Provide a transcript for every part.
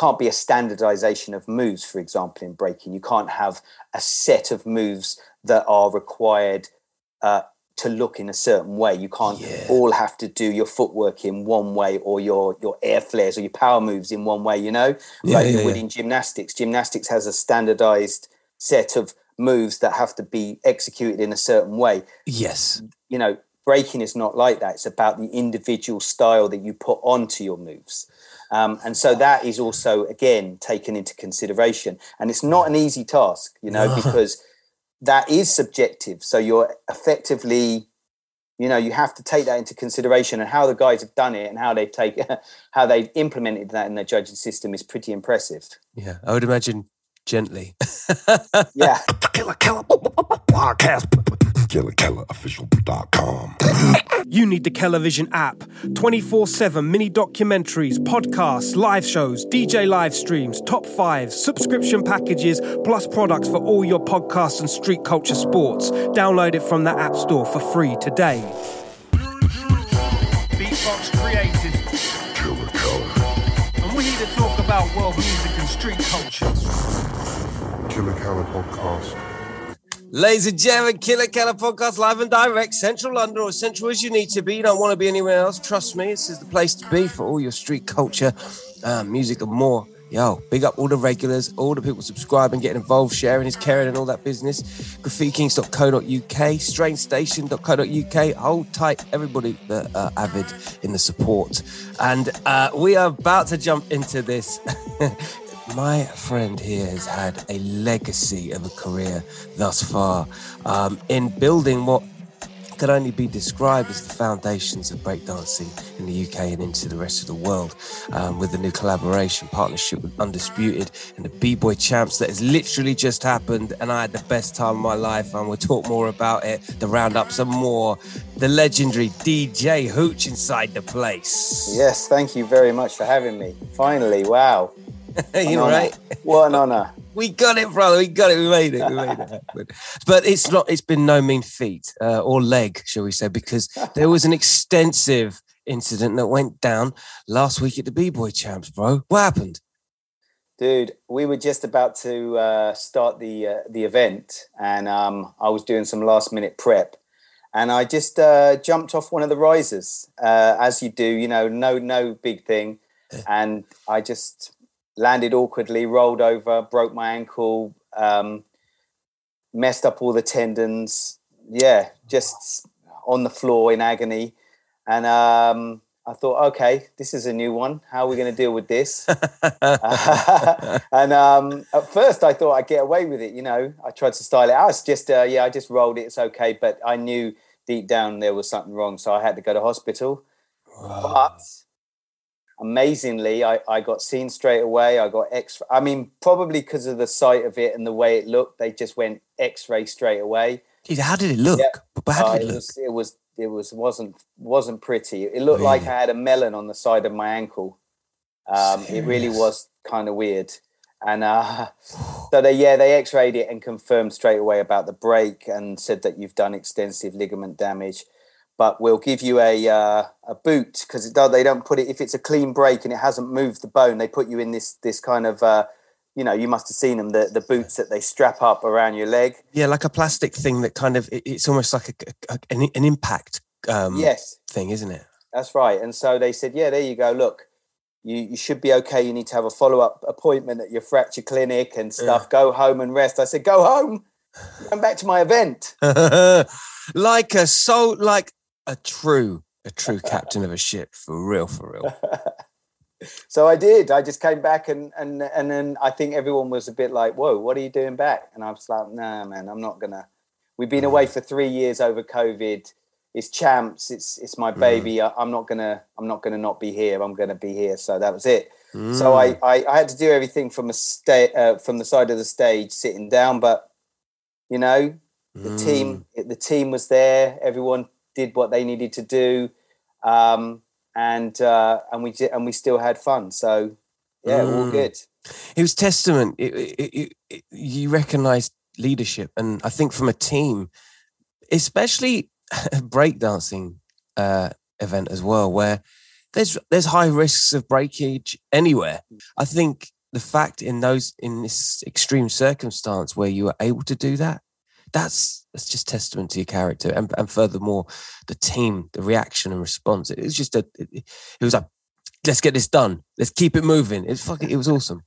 can't be a standardization of moves, for example, in breaking. You can't have a set of moves that are required uh, to look in a certain way. You can't Yeah. all have to do your footwork in one way or your your air flares or your power moves in one way, you know? Yeah, like yeah, you would in gymnastics. Gymnastics has a standardized set of moves that have to be executed in a certain way. Yes. You know, breaking is not like that. It's about the individual style that you put onto your moves. Um, and so that is also again taken into consideration. And it's not an easy task, you know, because that is subjective. So you're effectively, you know, you have to take that into consideration. And how the guys have done it and how they've taken, how they've implemented that in their judging system is pretty impressive. Yeah. I would imagine gently. Yeah. Killer Killer Podcast. KillerKillerOfficial.com. You need the Television app. 24 7 mini documentaries, podcasts, live shows, DJ live streams, top fives, subscription packages, plus products for all your podcasts and street culture sports. Download it from the App Store for free today. Beatbox created, Killer Killer. and we're here to talk about world music and street culture. Killer Killer Podcast. Ladies and gentlemen, Killer Keller podcast live and direct, central London or central as you need to be. You don't want to be anywhere else. Trust me, this is the place to be for all your street culture, uh, music, and more. Yo, big up all the regulars, all the people subscribing, getting involved, sharing is caring and all that business. GraffitiKings.co.uk, StrangeStation.co.uk. Hold tight, everybody that are avid in the support. And uh, we are about to jump into this. My friend here has had a legacy of a career thus far um, in building what could only be described as the foundations of breakdancing in the UK and into the rest of the world um, with the new collaboration partnership with Undisputed and the B-Boy Champs that has literally just happened and I had the best time of my life and we'll talk more about it, the roundup some more, the legendary DJ Hooch inside the place. Yes. Thank you very much for having me. Finally. Wow. you know, right? What an honor. We got it, brother. We got it. We made it. We made it happen. But it's not. It's been no mean feat uh, or leg, shall we say, because there was an extensive incident that went down last week at the B-Boy Champs, bro. What happened? Dude, we were just about to uh, start the uh, the event, and um, I was doing some last minute prep, and I just uh, jumped off one of the risers, uh, as you do. You know, no no big thing, and I just landed awkwardly, rolled over, broke my ankle, um, messed up all the tendons. Yeah, just on the floor in agony, and um, I thought, okay, this is a new one. How are we going to deal with this? and um, at first, I thought I'd get away with it. You know, I tried to style it out. It's just, uh, yeah, I just rolled it. It's okay. But I knew deep down there was something wrong, so I had to go to hospital. But amazingly, I, I got seen straight away. I got X. I mean, probably because of the sight of it and the way it looked, they just went X-ray straight away. Dude, how did it look? Yeah. How Uh, did it it look? was it was it was wasn't wasn't pretty. It looked like I had a melon on the side of my ankle. Um, it really was kind of weird. And uh, so they yeah they x-rayed it and confirmed straight away about the break and said that you've done extensive ligament damage. But we'll give you a uh, a boot because they don't put it if it's a clean break and it hasn't moved the bone. They put you in this this kind of uh, you know you must have seen them the the boots that they strap up around your leg. Yeah, like a plastic thing that kind of it- it's almost like a, a- an, an impact um, yes, thing, isn't it? That's right. And so they said, yeah, there you go. Look, you, you should be okay. You need to have a follow up appointment at your fracture clinic and stuff. Go home and rest. I said, go home. I'm back to my event. like a so like a true a true captain of a ship for real for real. So I did. I just came back and and and then I think everyone was a bit like, whoa, what are you doing back? And I was like, nah, man, I'm not gonna. We've been away mm. for three years over COVID. It's champs. It's it's my mm. baby. I, I'm not gonna I'm not gonna not be here. I'm gonna be here. So that was it. So I, mm. I I had to do everything from a sta- uh, from the side of the stage, sitting down. But you know, the team the team was there. Everyone did what they needed to do, um, and uh, and we did, and we still had fun. So yeah, all Mm. good. it was testament. It, it, it, you recognized leadership, and I think from a team, especially breakdancing uh, event as well, where there's there's high risks of breakage anywhere. I think the fact in those in this extreme circumstance where you are able to do that, that's that's just testament to your character, and and furthermore, the team, the reaction and response. It was just a, it, it was like, let's get this done, let's keep it moving. It's fucking, it was awesome.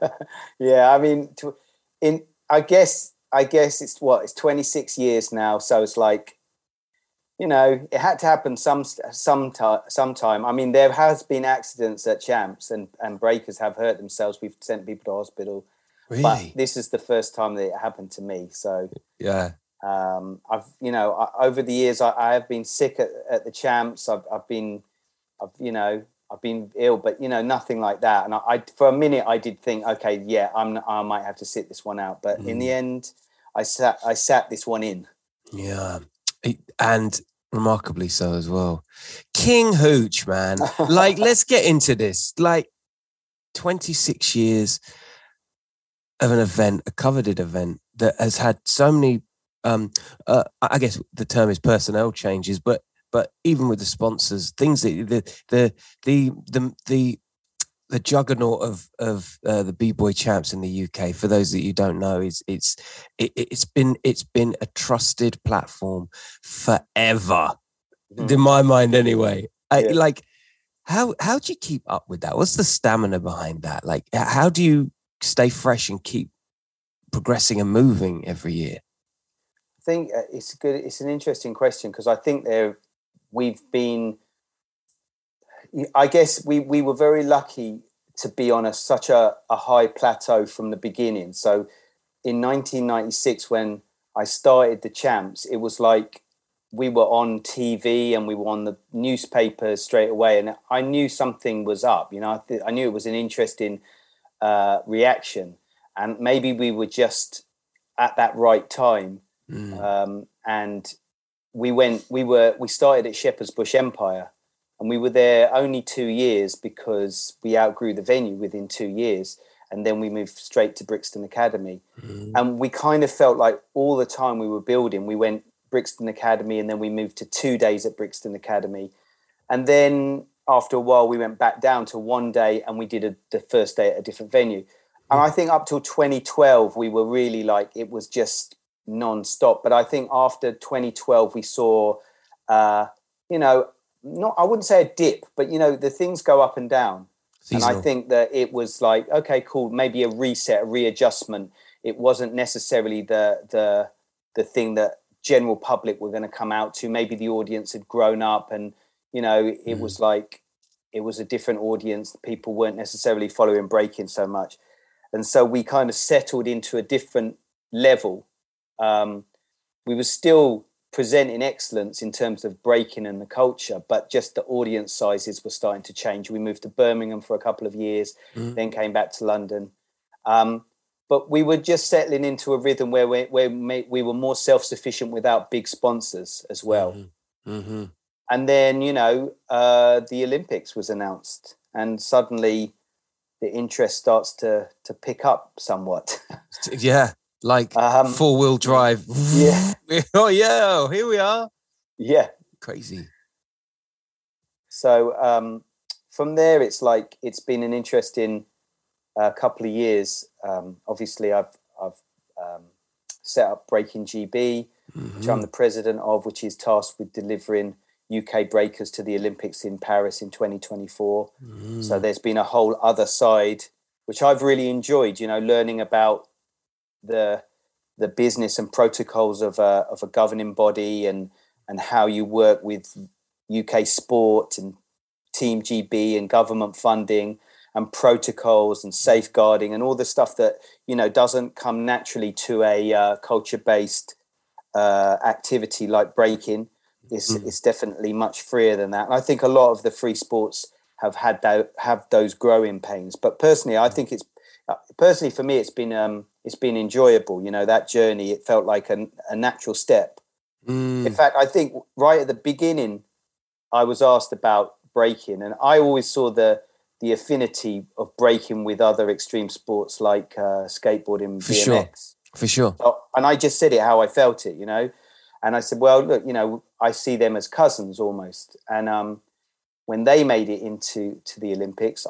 yeah, I mean, to, in I guess I guess it's what it's 26 years now, so it's like you know, it had to happen some some sometime. I mean, there has been accidents at champs, and and breakers have hurt themselves. We've sent people to hospital, Really? but this is the first time that it happened to me. So Yeah. um, I've you know I, over the years I, I have been sick at, at the champs. I've I've been I've you know I've been ill, but you know nothing like that. And I, I for a minute I did think, okay, yeah, I'm I might have to sit this one out. But in the end, I sat I sat this one in. Yeah. And remarkably so as well. King Hooch, man. Like, let's get into this. Like, 26 years of an event, a coveted event that has had so many um uh, I guess the term is personnel changes, but but even with the sponsors, things that the the the the the the juggernaut of of uh, the b boy champs in the UK. For those that you don't know, is it's it, it's been it's been a trusted platform forever, Mhm. in my mind, anyway. I, Yeah. Like, how how do you keep up with that? What's the stamina behind that? Like, how do you stay fresh and keep progressing and moving every year? I think uh, it's a good. It's an interesting question because I think there we've been. I guess we we were very lucky to be on a such a, a high plateau from the beginning. So, in 1996, when I started the champs, it was like we were on TV and we were on the newspapers straight away, and I knew something was up. You know, I, th- I knew it was an interesting uh, reaction, and maybe we were just at that right time Mm. um, and we went we were we started at shepherd's bush empire. And we were there only two years because we outgrew the venue within two years. And then we moved straight to brixton academy. Mm. and we kind of felt like all the time we were building we went brixton academy and then we moved to two days at brixton academy. And then after a while we went back down to one day and we did a, the first day at a different venue. And i think up till 2012 we were really like it was just non-stop. But i think after 2012 we saw uh you know not i wouldn't say a dip but you know the things go up and down. And I think that it was like, okay, cool, maybe a reset, a readjustment. It wasn't necessarily the the the thing that general public were going to come out to. Maybe the audience had grown up, and you know, it Mm. was like it was a different audience. People weren't necessarily following breaking so much, and so we kind of settled into a different level. Um, we were still presenting excellence in terms of breaking and the culture, but just the audience sizes were starting to change. We moved to Birmingham for a couple of years, Mm. then came back to London. Um, but we were just settling into a rhythm where we, where we were more self sufficient without big sponsors as well. hmm And then, you know, uh, the Olympics was announced, and suddenly the interest starts to to pick up somewhat. Yeah, like Um, four wheel drive. yeah. oh yeah, here we are. yeah. Crazy. So um, from there, it's like it's been an interesting uh, couple of years. Um, obviously, I've I've um, set up Breaking GB, which I'm the president of, which is tasked with delivering UK breakers to the Olympics in Paris in 2024. So there's been a whole other side, which I've really enjoyed. You know, learning about the the business and protocols of a of a governing body and and how you work with UK sport and Team GB and government funding and protocols and safeguarding and all the stuff that you know doesn't come naturally to a uh, culture based uh, activity like breaking. It's, Mm. it's definitely much freer than that. And I think a lot of the free sports have had that have those growing pains. But personally, I think it's uh, personally for me, it's been um, it's been enjoyable. You know, that journey. It felt like a, a natural step. Mm. In fact, I think right at the beginning, I was asked about breaking, and I always saw the the affinity of breaking with other extreme sports like uh, skateboarding, For BMX. sure. For sure. So- and I just said it how I felt it, you know. And I said, well, look, you know, I see them as cousins almost. And um, when they made it into to the Olympics,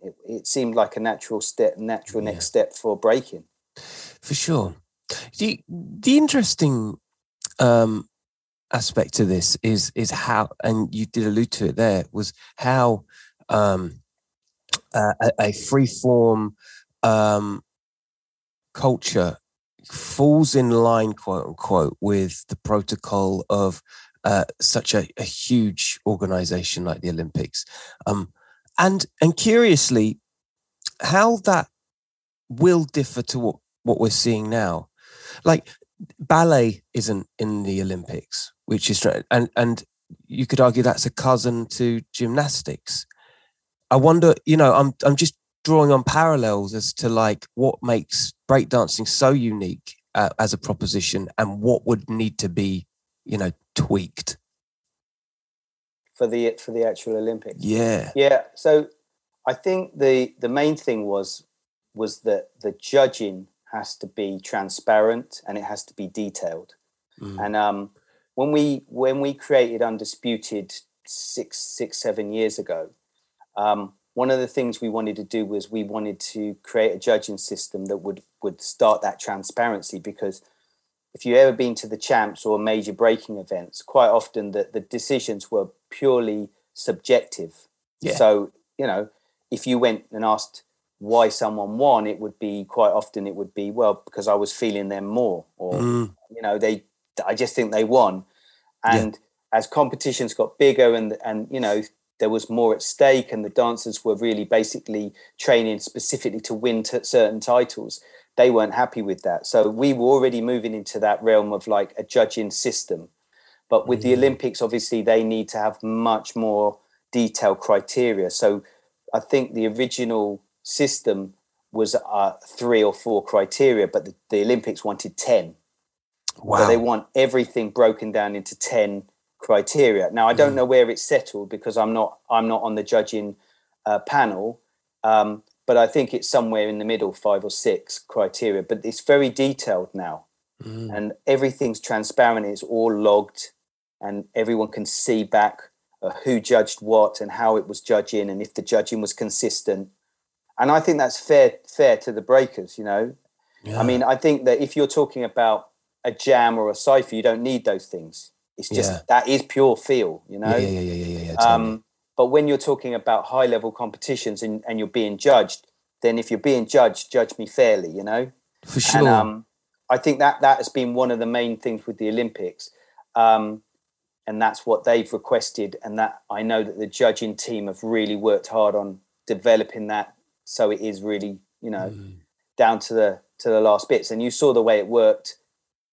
it, it seemed like a natural step, natural Yeah. next step for breaking. for sure. The the interesting um, aspect to this is is how, and you did allude to it there, was how um, uh, a, a free form um, culture falls in line, quote unquote, with the protocol of uh, such a, a huge organization like the Olympics. Um, and and curiously, how that will differ to what, what we're seeing now. Like ballet isn't in the Olympics, which is and and you could argue that's a cousin to gymnastics. I wonder, you know, I'm I'm just drawing on parallels as to like what makes breakdancing so unique uh, as a proposition and what would need to be, you know, tweaked. for the for the actual Olympics. Yeah. Yeah. So I think the the main thing was was that the judging has to be transparent and it has to be detailed. Mm. And um, when we when we created Undisputed six six seven years ago, um, one of the things we wanted to do was we wanted to create a judging system that would would start that transparency because if you've ever been to the champs or major breaking events, quite often the, the decisions were purely subjective. Yeah. So, you know, if you went and asked why someone won, it would be quite often it would be, well, because I was feeling them more or Mm. you know, they I just think they won. Yeah. And as competitions got bigger and and you know, there was more at stake and the dancers were really basically training specifically to win t- certain titles. They weren't happy with that. So we were already moving into that realm of like a judging system. But with the Mm. olympics obviously they need to have much more detailed criteria. So i think the original system was uh, three or four criteria but the, the olympics wanted 10 Wow. so they want everything broken down into 10 criteria. Now I don't Mm. know where it's settled because I'm not I'm not on the judging uh, panel. Um, but I think it's somewhere in the middle, five or six criteria. But it's very detailed now, Mm. and everything's transparent. It's all logged, and everyone can see back uh, who judged what and how it was judging, and if the judging was consistent. And I think that's fair fair to the breakers. You know, Yeah. I mean, I think that if you're talking about a jam or a cipher, you don't need those things. It's just Yeah. that is pure feel, you know. yeah, yeah, yeah, yeah, yeah, yeah. totally. Um, but when you're talking about high level competitions and, and you're being judged, then if you're being judged, judge me fairly, you know. For sure. And um, I think that that has been one of the main things with the Olympics, um, and that's what they've requested. And that I know that the judging team have really worked hard on developing that, so it is really, you know, Mm. down to the to the last bits. And you saw the way it worked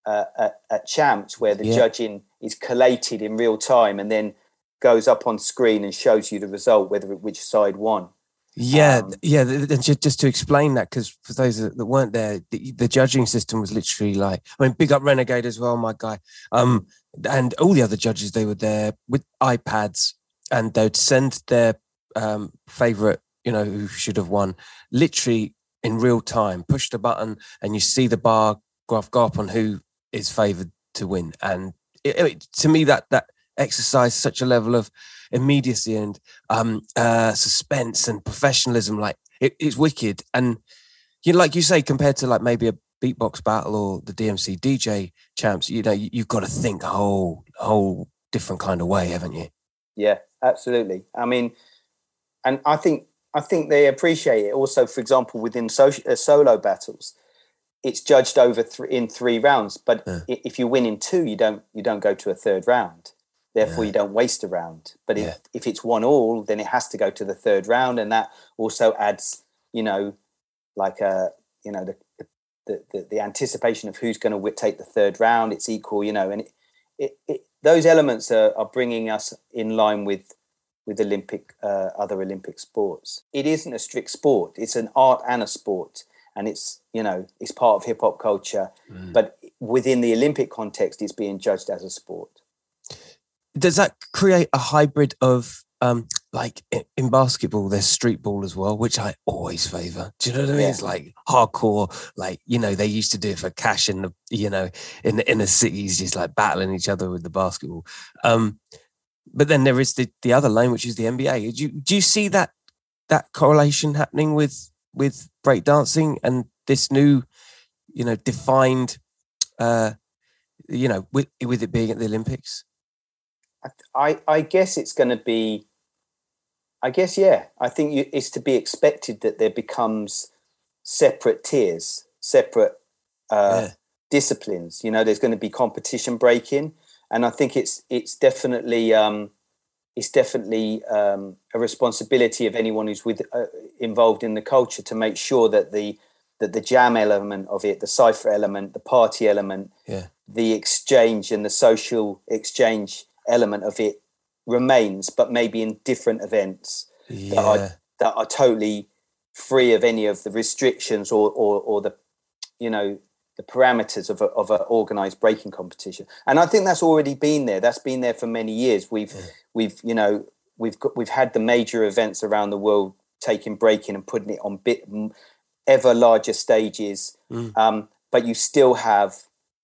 uh, at, at Champs, where the Yeah. judging is collated in real time and then goes up on screen and shows you the result, whether it, which side won. Yeah, Um, yeah. And just, just to explain that, because for those that, that weren't there, the, the judging system was literally like, I mean, big up Renegade as well, my guy. Um, and all the other judges, they were there with iPads, and they'd send their um favorite, you know, who should have won, literally in real time. Push the button, and you see the bar graph go up on who is favored to win. And it, it- to me, that that exercised such a level of immediacy and um uh suspense and professionalism like it, it's wicked and you know like you say compared to like maybe a beatbox battle or the dmc dj champs you know you, you've got to think a whole whole different kind of way haven't you Yeah, absolutely. I mean, and I think I think they appreciate it. Also, for example, within so, uh, solo battles, it's judged over th- in three rounds. But Yeah. if you win in two, you don't you don't go to a third round. Therefore, Yeah. you don't waste a round. But if if it's one all, then it has to go to the third round, and that also adds, you know, like a you know the the, the, the anticipation of who's going to take the third round. It's equal, you know, and it, it, it those elements are, are bringing us in line with with Olympic uh, other Olympic sports. It isn't a strict sport; it's an art and a sport, and it's you know it's part of hip hop culture. Mm. But within the Olympic context, it's being judged as a sport. does that create a hybrid of um like in basketball there's street ball as well which i always favor do you know what i mean Yeah. it's like hardcore like you know they used to do it for cash in the you know in the inner cities just like battling each other with the basketball um but then there is the, the other lane, which is the NBA. Do you, do you see that that correlation happening with with breakdancing and this new, you know, defined, uh, you know, with with it being at the Olympics? I I guess it's going to be. I guess yeah. I think you, it's to be expected that there becomes separate tiers, separate uh, Yeah. disciplines. You know, there's going to be competition breaking, and I think it's it's definitely um, it's definitely um, a responsibility of anyone who's with uh, involved in the culture to make sure that the that the jam element of it, the cipher element, the party element, Yeah. the exchange and the social exchange element of it remains, but maybe in different events Yeah. are- that are totally free of any of the restrictions or or, or the you know the parameters of a, of an organized breaking competition. And i think that's already been there. That's been there for many years. We've we've you know we've got we've had the major events around the world taking breaking and putting it on bit ever larger stages. Mm. um, but you still have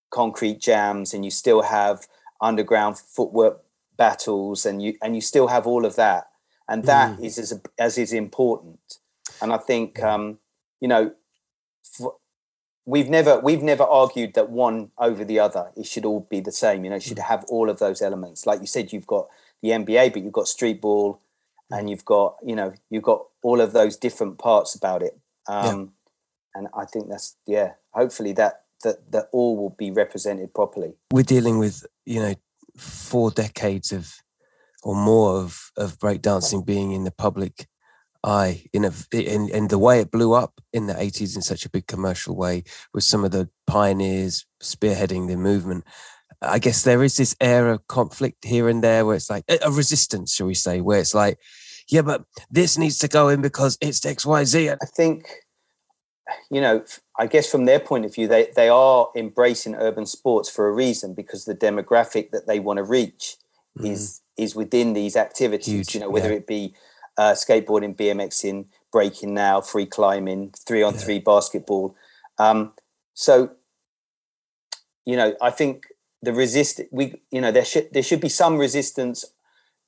concrete jams and you still have underground footwork battles and you and you still have all of that. And that is as as is important. And i think um you know f- we've never we've never argued that one over the other it should all be the same you know it should have all of those elements. Like you said you've got the nba but you've got street ball and you've got you know you've got all of those different parts about it. Um and i think that's yeah hopefully that that that all will be represented properly. We're dealing with you know four decades of or more of of breakdancing being in the public eye in a in, in the way it blew up in the 80s in such a big commercial way with some of the pioneers spearheading the movement i guess there is this air of conflict here and there where it's like a, resistance shall we say where it's like yeah but this needs to go in because it's xyz I think, you know, i guess from their point of view, they, they are embracing urban sports for a reason because the demographic that they want to reach mm-hmm. is is within these activities. Huge, you know, whether yeah. it be uh, skateboarding, BMXing, breaking now, free climbing, three on three basketball. Um, so, you know, I think the resist we you know there should there should be some resistance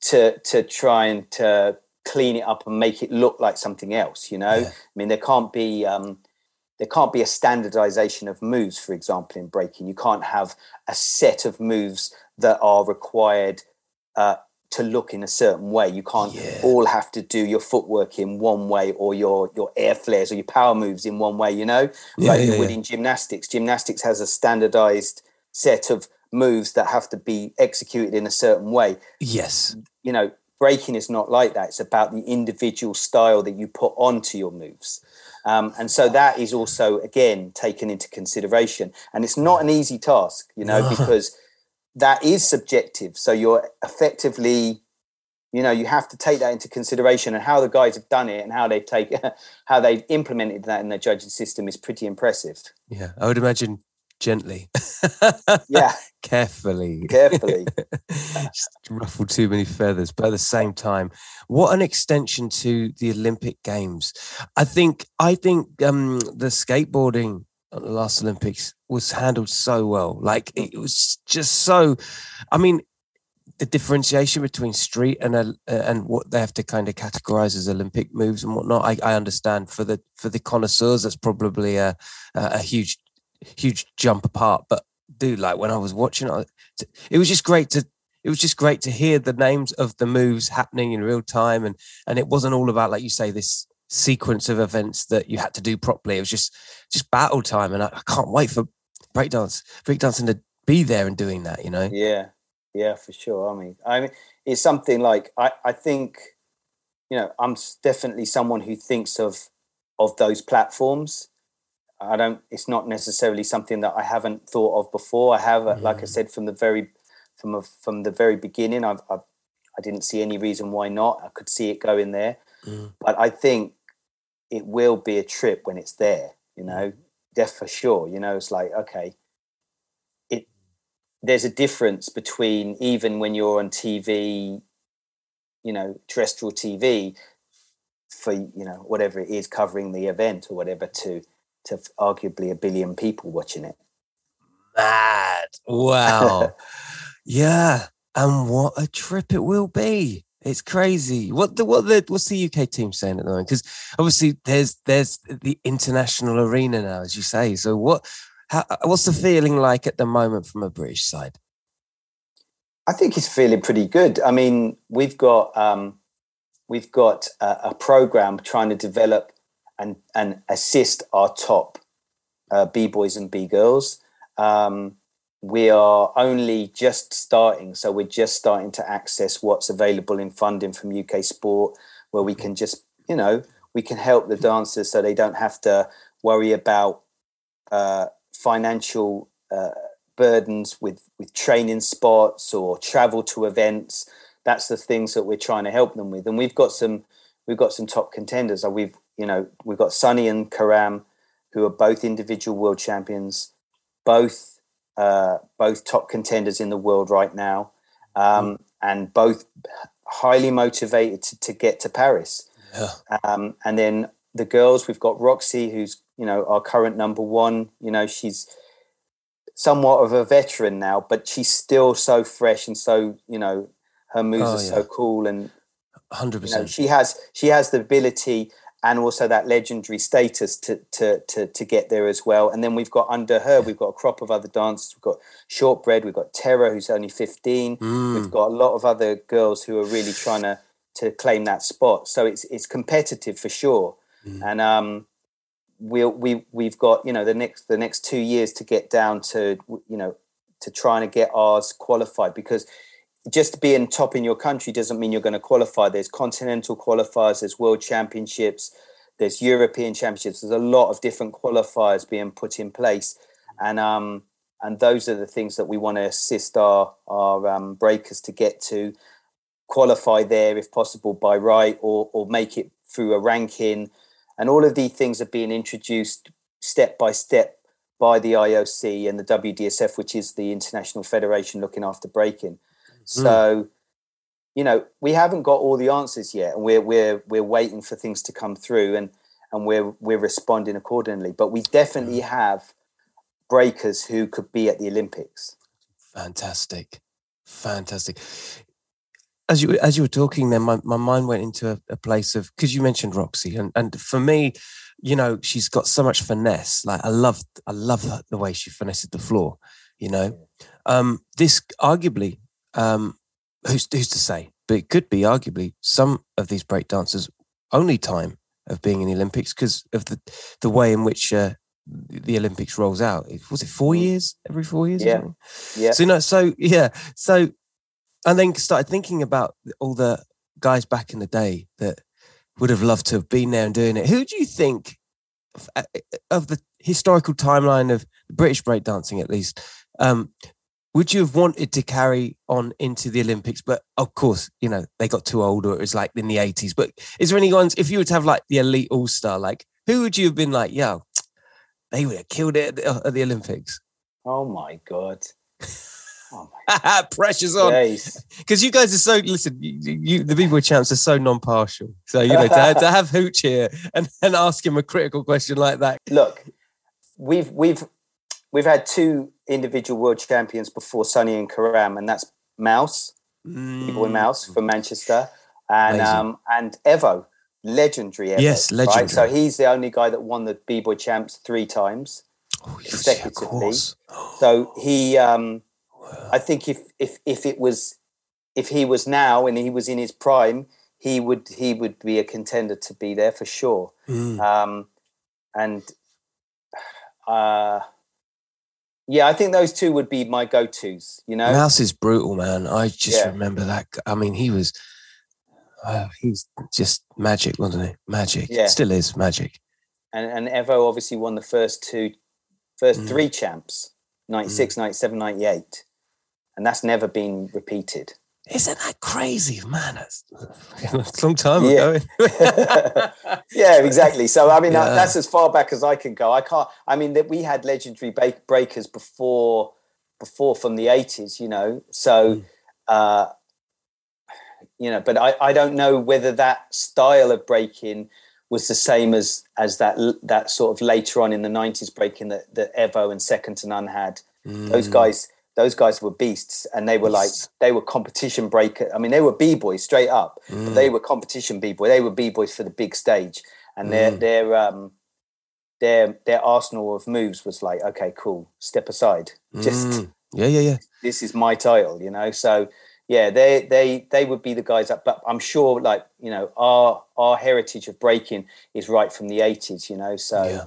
to to try and to clean it up and make it look like something else you know Yeah. i mean there can't be um there can't be a standardization of moves for example in breaking you can't have a set of moves that are required uh, to look in a certain way you can't Yeah. all have to do your footwork in one way or your your air flares or your power moves in one way you know Yeah, like yeah, you would in gymnastics gymnastics has a standardized set of moves that have to be executed in a certain way yes you know, breaking is not like that. It's about the individual style that you put onto your moves. Um, and so that is also, again, taken into consideration. And it's not an easy task, you know, because that is subjective. So you're effectively, you know, you have to take that into consideration and how the guys have done it and how they've taken, how they've implemented that in their judging system is pretty impressive. yeah i would imagine gently Yeah, carefully carefully. just ruffle too many feathers. But at the same time, what an extension to the Olympic Games. I think I think um the skateboarding at the last Olympics was handled so well. Like it was just so I mean the differentiation between street and uh, and what they have to kind of categorize as Olympic moves and whatnot, I, I understand. For the for the connoisseurs, that's probably a a huge huge jump apart. But dude, like when I was watching it, it was just great to it was just great to hear the names of the moves happening in real time and and it wasn't all about like you say this sequence of events that you had to do properly it was just just battle time and i, I can't wait for breakdance breakdancing to be there and doing that you know Yeah, yeah, for sure. I mean, I mean, it's something like I, I think, you know, I'm definitely someone who thinks of of those platforms. I don't. It's not necessarily something that I haven't thought of before. I have, uh, like I said, from the very from a, from the very beginning. I've, I've I didn't see any reason why not. I could see it going there, Mm. but I think it will be a trip when it's there. You know, def for sure. You know, it's like okay, it there's a difference between even when you're on TV, you know, terrestrial TV for you know whatever it is covering the event or whatever to to arguably a billion people watching it. mad wow yeah and what a trip it will be. It's crazy. What the what the what's the UK team saying at the moment? Because obviously there's there's the international arena now, as you say. So what how, what's the feeling like at the moment from a British side? I think he's feeling pretty good. I mean, we've got um, we've got a, a program trying to develop and and assist our top uh, b boys and b girls. Um, we are only just starting, so we're just starting to access what's available in funding from UK Sport, where we can just you know we can help the dancers so they don't have to worry about uh, financial uh, burdens with with training spots or travel to events. That's the things that we're trying to help them with, and we've got some we've got some top contenders. We've you know we've got Sunni and Karam, who are both individual world champions, both uh, both top contenders in the world right now, um, mm. and both highly motivated to, to get to Paris. Yeah. Um, and then the girls, we've got Roxy, who's you know our current number one. You know she's somewhat of a veteran now, but she's still so fresh and so you know her moves oh, are yeah. so cool and hundred you know, percent. She has she has the ability and also that legendary status to to to to get there as well. And then we've got under her, we've got a crop of other dancers. We've got Shortbread, we've got Tara, who's only fifteen. Mm. We've got a lot of other girls who are really trying to to claim that spot. So it's it's competitive for sure. Mm. And um, we we we've got you know the next the next two years to get down to you know to trying to get ours qualified because just being top in your country doesn't mean you're going to qualify. There's continental qualifiers, there's world championships, there's European championships. There's a lot of different qualifiers being put in place, and um and those are the things that we want to assist our our um, breakers to get to qualify there if possible by right or or make it through a ranking and all of these things are being introduced step by step by the IOC and the WDSF, which is the International Federation looking after breaking. Mm. So, you know, we haven't got all the answers yet, and we're we're we're waiting for things to come through, and and we're we're responding accordingly. But we definitely mm. have breakers who could be at the Olympics. Fantastic, fantastic as you as you were talking then my, my mind went into a, a place of because you mentioned roxy and and for me you know she's got so much finesse like i love i love the way she finessed the floor you know um this arguably um who's who's to say but it could be arguably some of these break dancers only time of being in the olympics because of the the way in which uh, the Olympics rolls out. Was it four mm. years? Every four years? Yeah. Yeah. So you know, so yeah. So and then started thinking about all the guys back in the day that would have loved to have been there and doing it. Who do you think of the historical timeline of British breakdancing, at least, um, would you have wanted to carry on into the Olympics? But of course, you know, they got too old or it was like in the 80s. But is there any ones, if you were to have like the elite all star, like who would you have been like, yo, they would have killed it at the, at the Olympics? Oh my God. Oh my, Pressure's on because you guys are so listen. You, you the B-boy champs are so non-partial. So you know to, to have Hooch here and, and ask him a critical question like that. Look, we've we've we've had two individual world champions before Sunni and Karam, and that's Mouse, mm. B-boy Mouse from Manchester, and um, and Evo, legendary. Evo, yes, legendary. Right? So he's the only guy that won the B-boy champs three times oh, consecutively. so he. Um, I think if if if it was if he was now and he was in his prime, he would he would be a contender to be there for sure. Mm. Um, and uh, yeah, I think those two would be my go tos. You know, Mouse is brutal, man. I just yeah. remember that. I mean, he was. Uh, he's just magic, wasn't he? Magic. Yeah. Still is magic. And and Evo obviously won the first two, first mm. three champs, 96, mm. 97, 98 and that's never been repeated. Isn't that crazy, man? It's a long time yeah. ago. yeah, exactly. So I mean, yeah. that's as far back as I can go. I can't. I mean, that we had legendary breakers before, before from the eighties. You know, so. Mm. Uh, you know, but I, I don't know whether that style of breaking was the same as as that that sort of later on in the nineties breaking that that Evo and Second to None had. Mm. Those guys those guys were beasts, and they were like they were competition breaker. I mean, they were b boys straight up. But Mm. they were competition b boy. They were b boys for the big stage, and their Mm. their um their their arsenal of moves was like, okay, cool, step aside. Just Mm. yeah, yeah, yeah. this is my title, you know. So yeah, they they they would be the guys up. But I'm sure, like you know, our our heritage of breaking is right from the '80s, you know. So Yeah.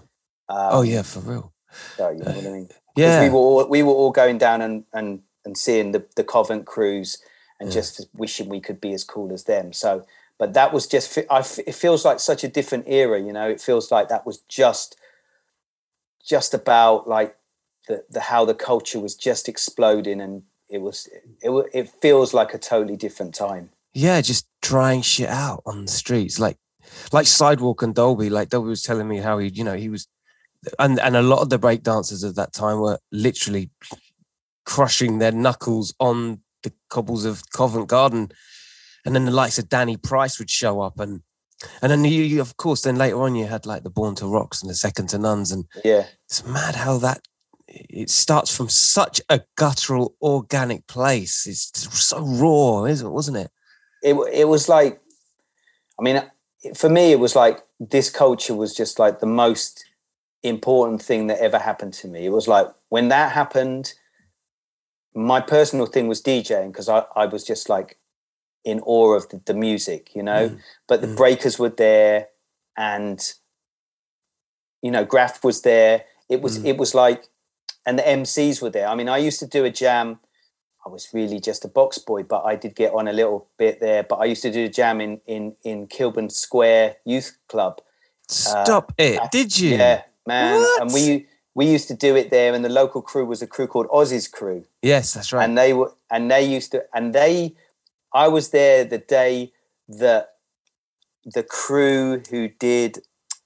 um, Oh yeah, for real. so you know what I mean. Yeah. we were all, we were all going down and and and seeing the the Covent crews and Yeah. just wishing we could be as cool as them. So, but that was just I it feels like such a different era. You know, it feels like that was just just about like the the how the culture was just exploding and it was it it feels like a totally different time. yeah, just trying shit out on the streets, like like Sidewalk and Dolby. Like Dolby was telling me how he, you know, he was, and and a lot of the break dancers at that time were literally crushing their knuckles on the cobbles of Covent Garden, and then the likes of Danny Price would show up, and and then you, you of course, then later on you had like the Born to Rocks and the Second to Nuns, and Yeah, it's mad how that it starts from such a guttural, organic place. It's so raw, isn't wasn't it? it it was like, I mean, for me, it was like this culture was just like the most important thing that ever happened to me. It was like when that happened, my personal thing was DJing because I, I was just like in awe of the, the music, you know. Mm, But the mm. breakers were there, and you know, Graf was there. It was Mm. it was like, and the MCs were there. I mean, I used to do a jam. I was really just a box boy, but I did get on a little bit there. But I used to do a jam in in in Kilburn Square Youth Club. Stop it! uh, Did you? Yeah, man. And we we used to do it there, and the local crew was a crew called Ozzy's Crew Yes, that's right. and they were and they used to and they i was there the day that the crew who did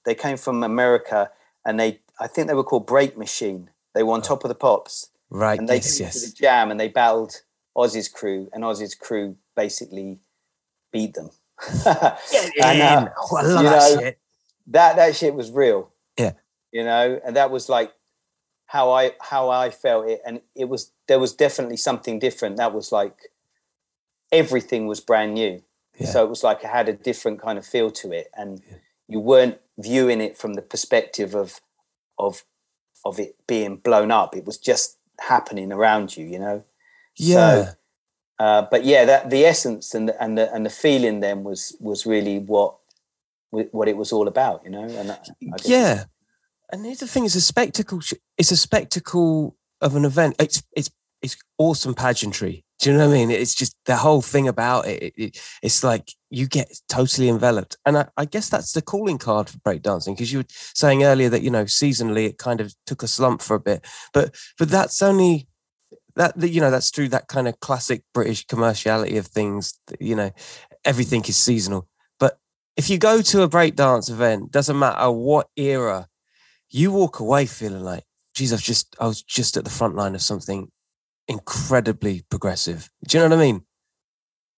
they came from america and they i think they were called break machine they were on top of the pops right. and they Yes, came to the jam and they battled ozzy's crew and ozzy's crew basically beat them And, uh, Oh, I love you that know, shit. that that shit was real Yeah. You know and that was like how i how i felt it and it was there was definitely something different that was like everything was brand new Yeah. so it was like it had a different kind of feel to it and you weren't viewing it from the perspective of of of it being blown up it was just happening around you you know Yeah. uh, but yeah, that the essence and the, and the and the feeling then was was really what what it was all about, you know. And I, I yeah. And here's the thing: it's a spectacle. It's a spectacle of an event. It's it's it's awesome pageantry. Do you know what I mean? It's just the whole thing about it. it, it- it's like you get totally enveloped, and I, I guess that's the calling card for breakdancing. Because you were saying earlier that you know seasonally it kind of took a slump for a bit, but but that's only that you know that's through that kind of classic British commerciality of things. You know, everything is seasonal. But if you go to a breakdance event, doesn't matter what era, you walk away feeling like, geez, I've just I was just at the front line of something incredibly progressive. Do you know what I mean?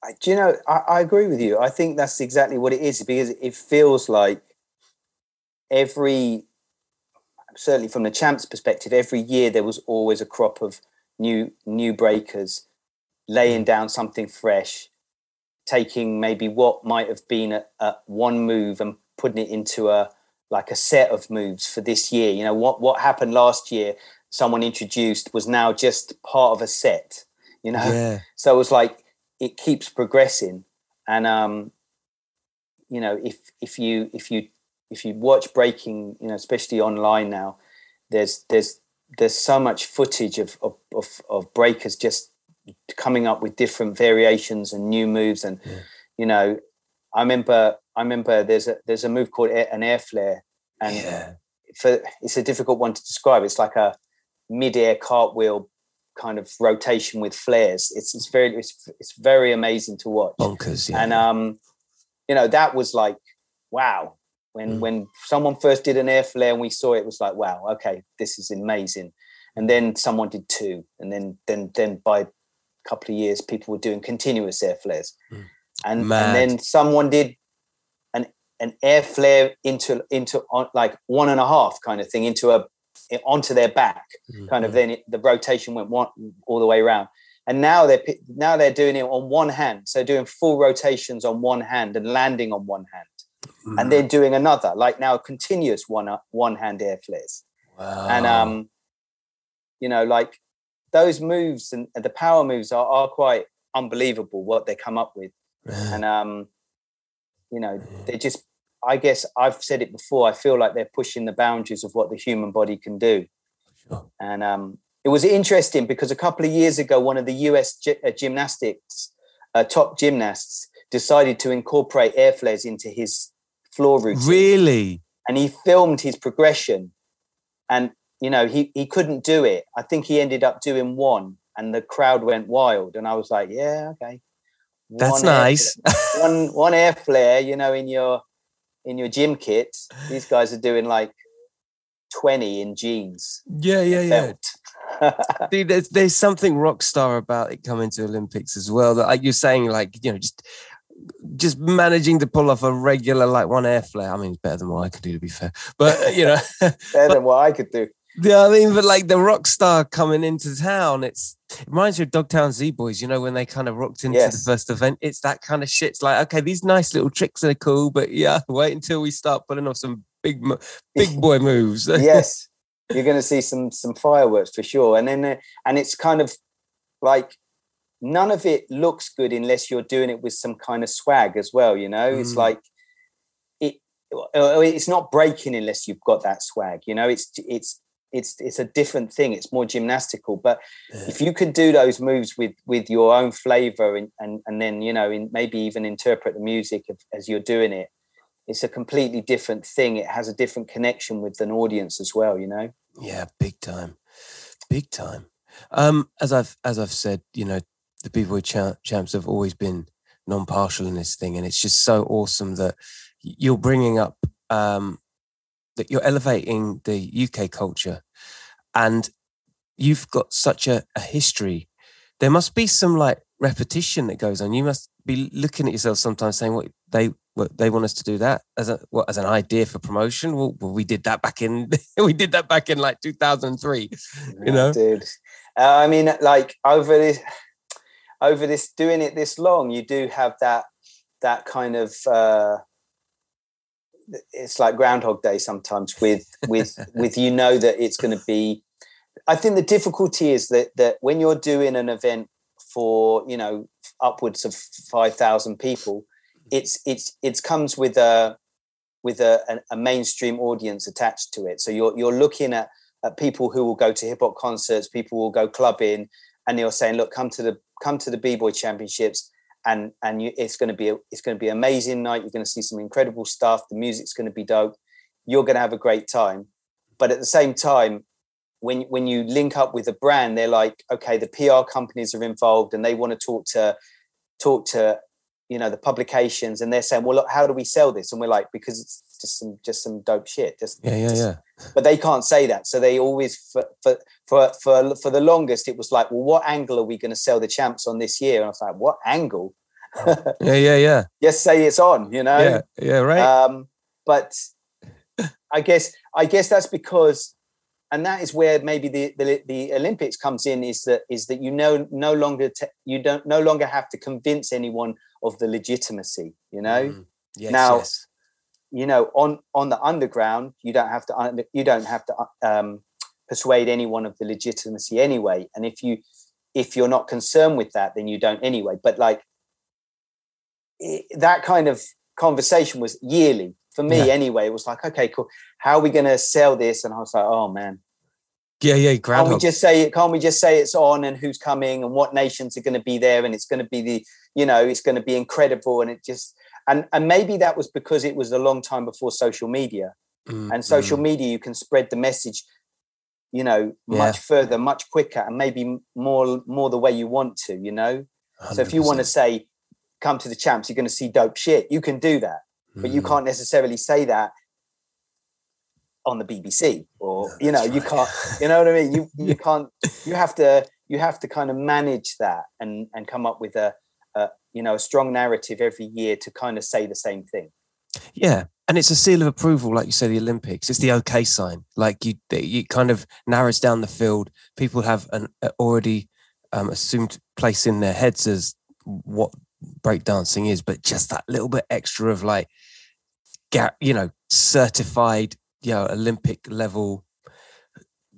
I, do you know? I, I agree with you. I think that's exactly what it is because it feels like every, certainly from the champs' perspective, every year there was always a crop of new new breakers laying mm. down something fresh, taking maybe what might have been a, a one move and putting it into a like a set of moves for this year. You know what what happened last year? Someone introduced was now just part of a set. You know, Yeah. so it was like it keeps progressing and um you know if if you if you if you watch breaking you know especially online now there's there's there's so much footage of of of, of breakers just coming up with different variations and new moves and Yeah. you know i remember i remember there's a there's a move called air, an air flare and yeah. for it's a difficult one to describe. It's like a mid-air cartwheel kind of rotation with flares. It's it's very it's it's very amazing to watch. Bonkers. Yeah. And um, you know, that was like wow. When Mm. when someone first did an air flare and we saw it, it was like wow, okay, this is amazing. And then someone did two, and then then then by a couple of years, people were doing continuous air flares, Mm. and and then someone did an air flare into into on, like one and a half kind of thing into a onto their back. Kind of then it, the rotation went one all the way around. And now they're now they're doing it on one hand, so doing full rotations on one hand and landing on one hand, Mm-hmm. and then doing another like now continuous one one hand air flares Wow. and um you know like those moves and, and the power moves are, are quite unbelievable what they come up with and um you know they just i guess i've said it before i feel like they're pushing the boundaries of what the human body can do. Sure. and um it was interesting because a couple of years ago one of the us gy- uh, gymnastics uh, top gymnasts decided to incorporate air flares into his floor routine. Really? And he filmed his progression. And you know he he couldn't do it. I think he ended up doing one and the crowd went wild. And i was like yeah okay that's One nice flare- one one air flare you know in your in your gym kit these guys are doing like 20 in jeans yeah yeah yeah. Dude, there's there's something rock star about it coming to Olympics as well. That like you're saying, like you know, just just managing to pull off a regular like one air flare. I mean, it's better than what I could do to be fair. But you know, better than what i could do yeah, I mean, but like the rock star coming into town, it's it reminds you of Dogtown Z Boys. You know, when they kind of rocked into Yes. the first event, it's that kind of shit. It's like okay, these nice little tricks are cool, but yeah, wait until we start putting off some big big boy moves. yes you're going to see some some fireworks for sure and then uh, and it's kind of like none of it looks good unless you're doing it with some kind of swag as well you know it's Mm. like it it's not breaking unless you've got that swag you know it's it's it's it's a different thing it's more gymnastical but if you can do those moves with with your own flavor and and, and then you know in, maybe even interpret the music of, as you're doing it it's a completely different thing. It has a different connection with an audience as well you know? Yeah, big time, big time. Um, as I've as I've said, you know, the b-boy cha- champs have always been non-partial in this thing, and it's just so awesome that you're bringing up um, that you're elevating the UK culture, and you've got such a, a history. There must be some like repetition that goes on. You must be looking at yourself sometimes, saying, "What they what they want us to do that as a what as an idea for promotion." Well, we did that back in we did that back in like 2003. You know? dude. Uh, I mean, like over this, over this, doing it this long, you do have that that kind of. uh It's like Groundhog Day sometimes with with with you know that it's going to be. I think the difficulty is that that when you're doing an event for you know upwards of five thousand people, mm-hmm. it's it's it comes with a with a, a, a mainstream audience attached to it. So you're you're looking at at people who will go to hip hop concerts, people will go clubbing, and you're saying, look, come to the come to the b boy championships, and and you, it's going to be a, it's going to be an amazing night. You're going to see some incredible stuff. The music's going to be dope. You're going to have a great time. But at the same time, when when you link up with a brand, they're like, okay, the PR companies are involved, and they want to talk to talk to you know the publications, and they're saying, well, look, how do we sell this? And we're like, because it's just some just some dope shit. Just Yeah, yeah, just- yeah. but they can't say that. So they always for for for for, for the longest it was like, well, what angle are we going to sell the champs on this year? And I was like, what angle? Yeah, yeah, yeah. Just say it's on, you know. Yeah, yeah, right. Um, but I guess I guess that's because, and that is where maybe the, the the Olympics comes in is that is that you know no longer te- you don't no longer have to convince anyone of the legitimacy. You know, Mm. Yes, Now- yes. You know on on the underground you don't have to you don't have to um, persuade anyone of the legitimacy anyway. And if you if you're not concerned with that, then you don't anyway. But like i that kind of conversation was yearly for me Yeah. anyway. It was like, okay, cool. How are we going to sell this? And I was like, oh man, Yeah, yeah, can't we just say it can't we just say it's on and who's coming and what nations are going to be there and it's going to be the you know it's going to be incredible and it just and and maybe that was because it was a long time before social media Mm, and social mm. media you can spread the message you know Yeah. much further much quicker and maybe more more the way you want to you know so if you want to say come to the champs you're going to see dope shit you can do that but you Mm. can't necessarily say that on the BBC or No, you know that's you can't you know what I mean you you can't you have to you have to kind of manage that and and come up with a, you know a strong narrative every year to kind of say the same thing Yeah, and it's a seal of approval, like you say, the Olympics. It's the okay sign. Like you, it kind of narrows down the field. People have an already um, assumed place in their heads as what breakdancing is, but just that little bit extra of like, you know, certified, you know, Olympic level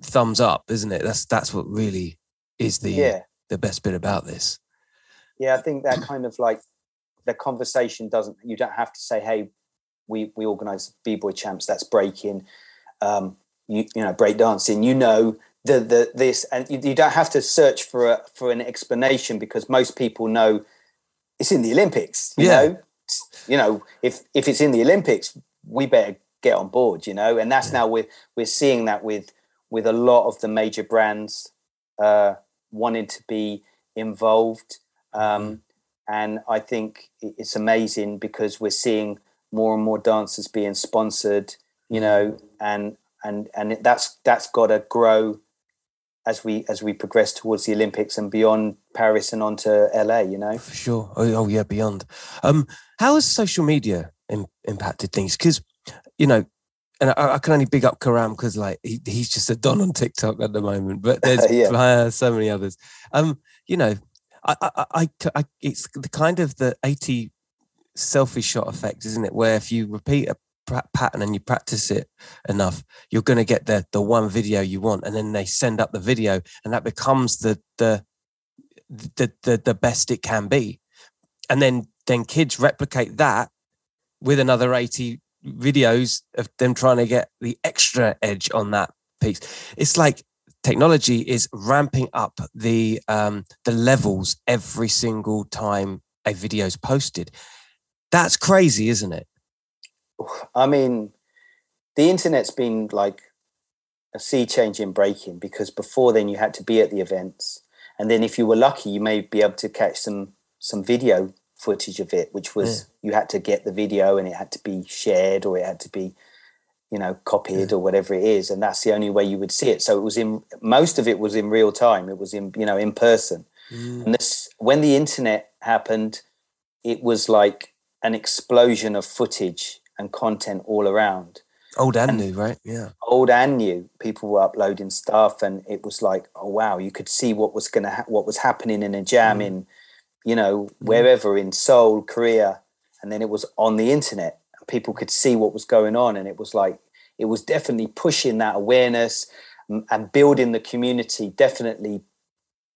thumbs up, isn't it? That's that's what really is the yeah. the best bit about this. Yeah, I think that kind of like the conversation doesn't. You don't have to say, "Hey, we we organise b boy champs." That's breaking. Um, you you know breakdancing. You know the the this, and you, you don't have to search for a for an explanation because most people know it's in the Olympics. You Yeah. know, you know if if it's in the Olympics, we better get on board. You know, and that's now we're we're seeing that with with a lot of the major brands uh, wanting to be involved. Um, and I think it's amazing because we're seeing more and more dancers being sponsored, you know, and and and that's that's got to grow as we as we progress towards the Olympics and beyond Paris and onto LA. You know, For sure. Oh, oh yeah, beyond. Um, how has social media Im- impacted things? Because you know, and I, I can only big up Karam because like he, he's just a don on TikTok at the moment. But there's Yeah. so many others. Um, you know, I, I, I, it's the kind of the eighty selfie shot effect, isn't it? Where if you repeat a pattern and you practice it enough, you're going to get the the one video you want, and then they send up the video, and that becomes the the the the, the best it can be, and then then kids replicate that with another eighty videos of them trying to get the extra edge on that piece. It's like technology is ramping up the um, the levels every single time a video is posted. That's crazy, isn't it? I mean, the internet's been like a sea change in breaking because before then you had to be at the events, and then if you were lucky, you may be able to catch some some video footage of it, which was you had to get the video and it had to be shared or it had to be, you know, copied or whatever it is, and that's the only way you would see it. So it was in most of it was in real time. It was in you know in person. Mm. And this when the internet happened, it was like an explosion of footage and content all around Old and new, right? Yeah. old and new people were uploading stuff and it was like oh wow you could see what was going to ha- what was happening in a jam mm. in you know mm. wherever in seoul korea and then it was on the internet people could see what was going on and it was like it was definitely pushing that awareness and building the community definitely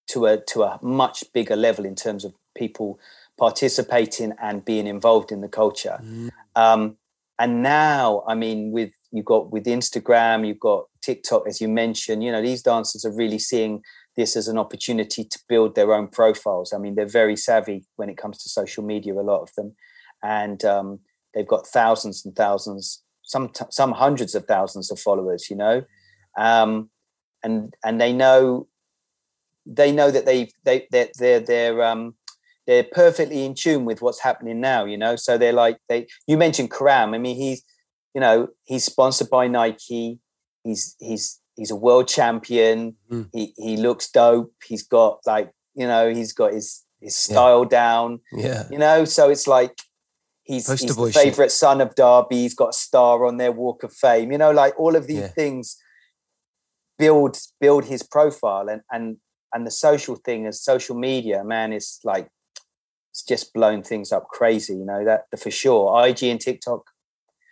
to a to a much bigger level in terms of people participating and being involved in the culture. Um, and now i mean with you've got with instagram you've got tiktok as you mentioned you know these dancers are really seeing this as an opportunity to build their own profiles. I mean they're very savvy when it comes to social media a lot of them. And um, they've got thousands and thousands some some hundreds of thousands of followers you know? Um, and and they know they know that they they they're they're, they're um they're perfectly in tune with what's happening now you know? So they're like they you mentioned karam. I mean he's you know he's sponsored by nike. He's he's he's a world champion. Mm. he he looks dope. He's got like you know he's got his his Yeah. style down Yeah. you know? So it's like he's, he's the favorite son of derby. He's got a star on their walk of fame. You know like all of these Yeah. things build build his profile and and and the social thing as social media man is like it's just blown things up crazy you know that for sure. Ig and tiktok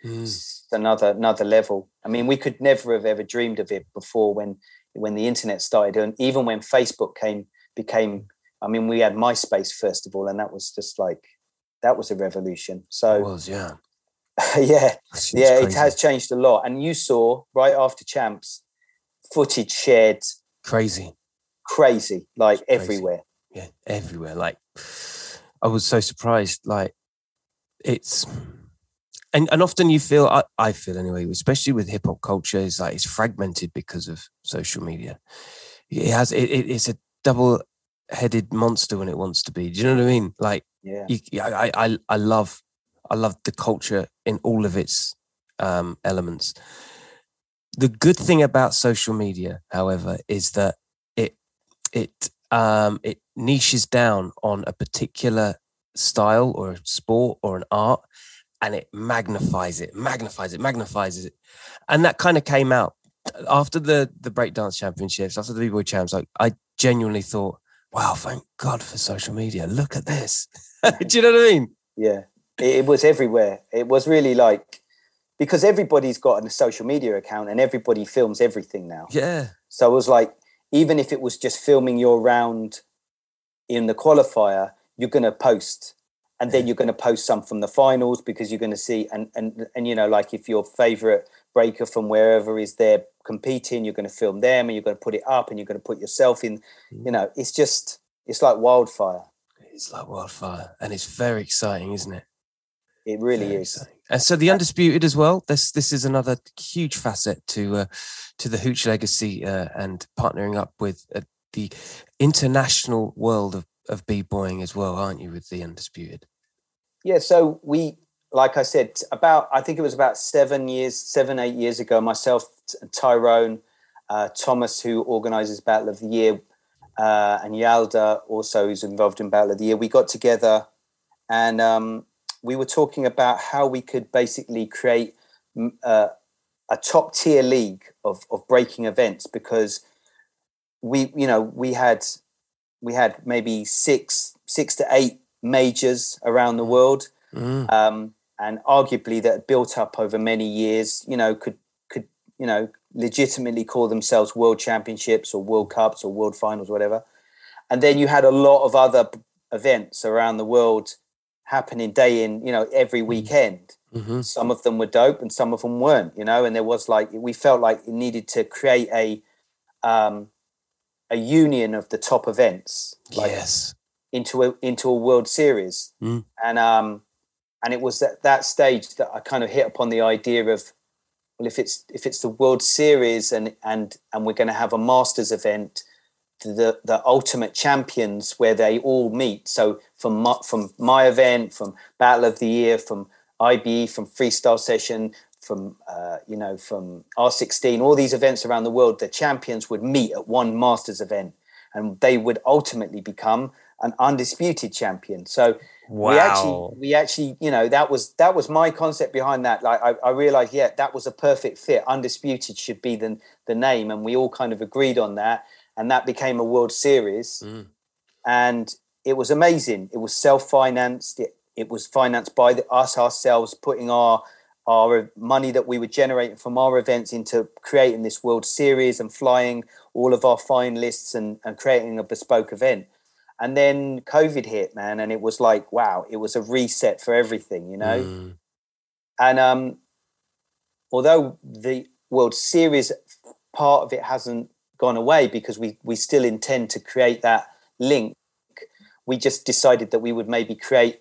Mm. another another level. I mean we could never have ever dreamed of it before when when the internet started and even when facebook came became i mean we had myspace first of all and that was just like that was a revolution. It so was, yeah. yeah yeah it has changed a lot. And you saw right after champs footage shared crazy. crazy like Crazy. everywhere. Yeah everywhere. Like i was so surprised like it's and and often you feel i, I feel anyway especially with hip-hop culture is like it's fragmented because of social media. It has it, it, it's a double-headed monster when it wants to be. Do you know what i mean? Like yeah you, I, I I love I love the culture in all of its um, elements. The good thing about social media, however, is that it it um, it niches down on a particular style or a sport or an art, and it magnifies it, magnifies it, magnifies it. And that kind of came out after the the breakdance championships, after the b-boy champs, like I genuinely thought, wow, thank God for social media. Look at this. Do you know what I mean? Yeah, it, it was everywhere. It was really like because everybody's got a social media account and everybody films everything now. Yeah. So it was like, even if it was just filming your round in the qualifier, you're going to post, and then you're going to post some from the finals because you're going to see, and and and you know, like if your favorite breaker from wherever is there competing, you're going to film them, and you're going to put it up, and you're going to put yourself in. You know, it's just it's like wildfire. It's like wildfire, and it's very exciting, isn't it? It really Very is. exciting. And so the undisputed as well. This this is another huge facet to uh, to the Hooch legacy uh, and partnering up with uh, the international world of of b-boying as well, aren't you? With the undisputed. Yeah, so we, like I said, about I think it was about seven years, seven eight years ago. Myself, Tyrone, uh, Thomas, who organises Battle of the Year, uh, and Yalda, also who's involved in Battle of the Year. We got together, and um, we were talking about how we could basically create mm, uh, a top tier league of of breaking events because we, you know, we had we had maybe six six to eight majors around the world Mm. um, and arguably that built up over many years, you know, could could you know legitimately call themselves world championships or world cups or world finals, whatever. And then you had a lot of other events around the world happening day in, you know, every weekend. Mhm. Some of them were dope and some of them weren't, you know. And there was like we felt like it needed to create a um, a union of the top events, like yes. into a into a World Series, Mm. and um, and it was at that stage that I kind of hit upon the idea of, well, if it's if it's the World Series and and and we're going to have a Masters event, the the ultimate champions where they all meet. So from my, from my event, from Battle of the Year, from IBE, from Freestyle Session, from uh, you know from R16, all these events around the world, the champions would meet at one Masters event, and they would ultimately become an undisputed champion. So we actually we actually you know that was that was my concept behind that. Like i, I realized yeah that was a perfect fit. Undisputed should be the, the name and we all kind of agreed on that and that became a world series. Mm. and it was amazing. It was self-financed. It, it was financed by the, us ourselves putting our our money that we were generating from our events into creating this world series and flying all of our finalists and, and creating a bespoke event and then covid hit man and it was like wow it was a reset for everything you know Mm. and um although the world series part of it hasn't gone away because we we still intend to create that link we just decided that we would maybe create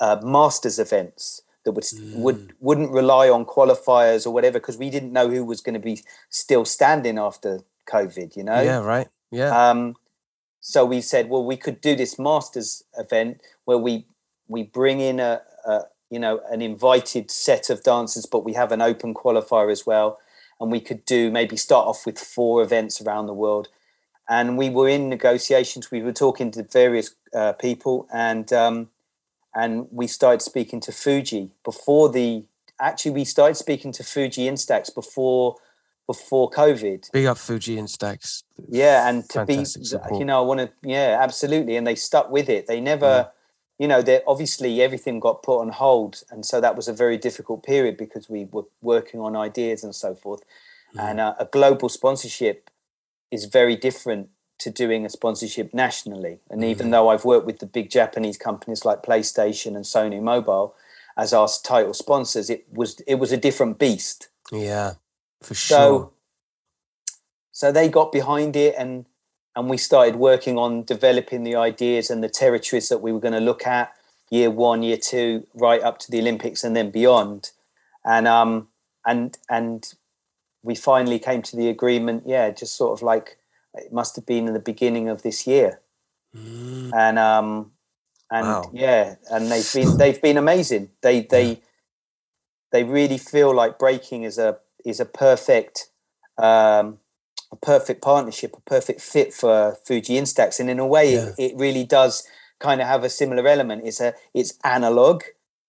uh, masters events that would would wouldn't rely on qualifiers or whatever because we didn't know who was going to be still standing after covid you know Yeah. Right. Yeah. um, so we said, well, we could do this masters event where we we bring in a, a you know an invited set of dancers, but we have an open qualifier as well, and we could do maybe start off with four events around the world. And we were in negotiations. We were talking to various uh, people, and um, and we started speaking to Fuji before the. Actually, we started speaking to Fuji Instax before before COVID. Big up Fuji Instax. Yeah, and to be, support. you know, I want to, yeah, absolutely. And they stuck with it. They never, you know, they obviously everything got put on hold, and so that was a very difficult period because we were working on ideas and so forth. And uh, a global sponsorship is very different to doing a sponsorship nationally. And even though I've worked with the big Japanese companies like PlayStation and Sony Mobile as our title sponsors, it was it was a different beast. Yeah. For So, sure. so they got behind it, and and we started working on developing the ideas and the territories that we were going to look at year one, year two, right up to the Olympics and then beyond, and um and and we finally came to the agreement. Yeah, just sort of like it must have been in the beginning of this year, Mm. and um and Wow. yeah, and they've been they've been amazing. They they they really feel like breaking is a is a perfect um, a perfect partnership, a perfect fit for Fuji Instax, and in a way, Yeah. it, it really does kind of have a similar element. It's a it's analog,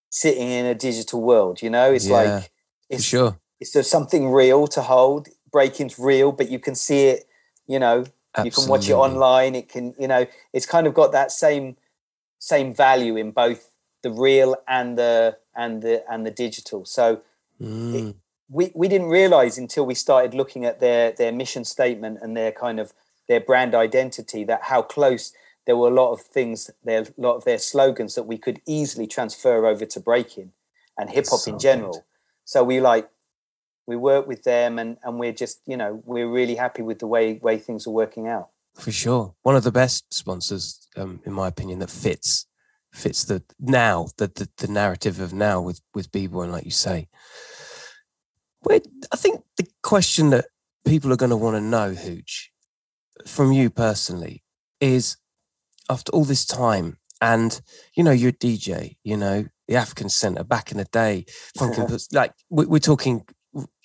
sitting in a digital world. You know, it's Yeah, like it's sure. it's there's something real to hold. Breaking's real, but you can see it. You know, you can watch it online. It can, you know, it's kind of got that same same value in both the real and the and the and the digital. So Mm. We we didn't realize until we started looking at their their mission statement and their kind of their brand identity that how close there were a lot of things there a lot of their slogans that we could easily transfer over to breaking and hip hop So in good. general so we like we work with them and and we're just you know we're really happy with the way way things are working out For sure. One of the best sponsors, um, in my opinion, that fits fits the now, the the, the narrative of now with with B-Boy, and like you say. Where I think the question that people are going to want to know, Hooch, from you personally, is after all this time, and you know, you're a DJ, you know, the African Centre back in the day, funky, like we, we're talking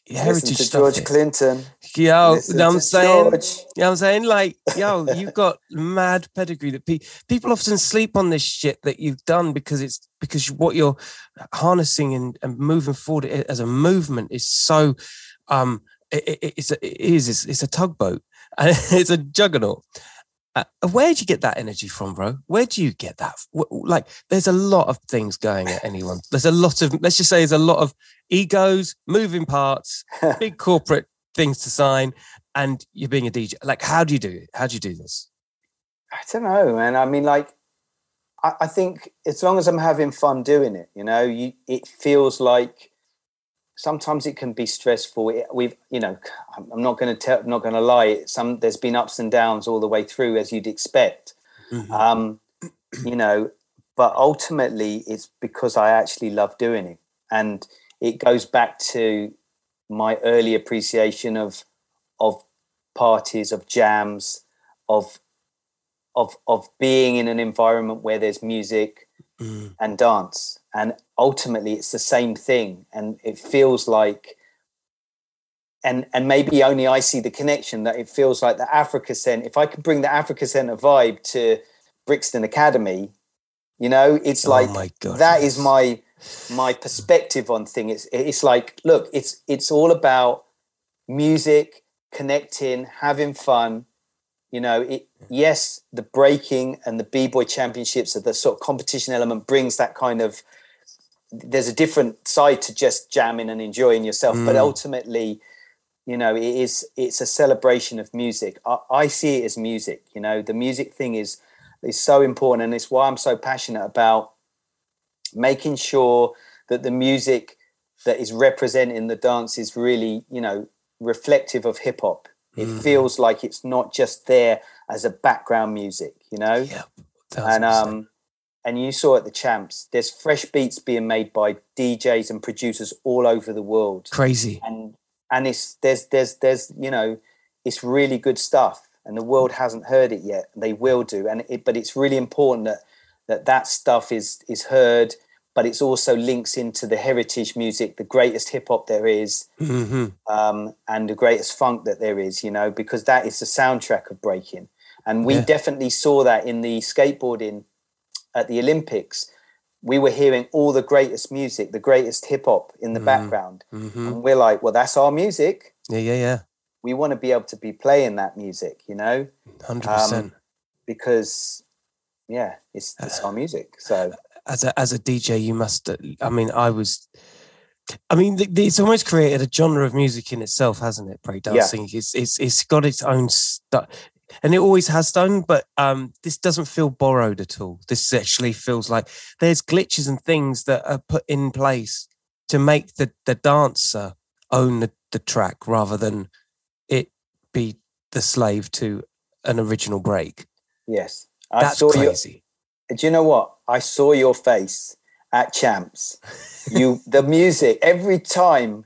heritage stuff. george here. clinton Yo, listen know what I'm saying? George. You know what I'm saying? Like, yo, you've got mad pedigree that pe- people often sleep on this shit that you've done because it's because what you're harnessing and, and moving forward as a movement is so um it, it- it's a, it is it's, it's a tugboat and it's a juggernaut. Uh, where do you get that energy from, bro? Where do you get that? Like, there's a lot of things going at anyone. There's a lot of, let's just say, there's a lot of egos, moving parts, big corporate things to sign, and you're being a DJ. Like, how do you do it? How do you do this? I don't know, man. I mean, like, I, I think as long as I'm having fun doing it, you know, you it feels like sometimes it can be stressful. It, we've, you know, I'm not going to tell, I'm not going to lie. Some there's been ups and downs all the way through, as you'd expect. Um, you know, but ultimately, it's because I actually love doing it, and it goes back to my early appreciation of of parties, of jams, of of of being in an environment where there's music Mm. and dance. And ultimately it's the same thing. And it feels like and and maybe only I see the connection that it feels like the Africa Centre if I could bring the Africa Centre vibe to Brixton Academy you know it's Oh like that is my my perspective on thing. It's it's like look it's it's all about music connecting having fun you know it yes the breaking and the b-boy championships of the sort of competition element brings that kind of there's a different side to just jamming and enjoying yourself but Mm. ultimately you know it is it's a celebration of music I, I see it as music you know the music thing is is so important and it's why i'm so passionate about making sure that the music that is representing the dance is really you know reflective of hip hop it Mm. feels like it's not just there as a background music you know Yeah, and um and you saw at the champs there's fresh beats being made by djs and producers all over the world crazy. and and it's there's there's there's you know it's really good stuff and the world hasn't heard it yet they will do and it but it's really important that that that stuff is is heard but it's also links into the heritage music the greatest hip hop there is hmm um, and the greatest funk that there is, you know, because that is the soundtrack of breaking. And we Yeah. definitely saw that in the skateboarding at the Olympics. We were hearing all the greatest music, the greatest hip hop in the Mm. background. hmm And we're like, well, that's our music. Yeah, yeah, yeah. We want to be able to be playing that music, you know, Hundred Um, percent. because, yeah, it's, it's our music. So, As a as a DJ, you must. I mean, I was. I mean, it's almost created a genre of music in itself, hasn't it? Breakdancing. It's it's it's got its own stuff, and it always has done. But um, this doesn't feel borrowed at all. This actually feels like there's glitches and things that are put in place to make the the dancer own the, the track rather than it be the slave to an original break. yes, I That's saw you. crazy. do you know what? I saw your face at Champs. You, the music every time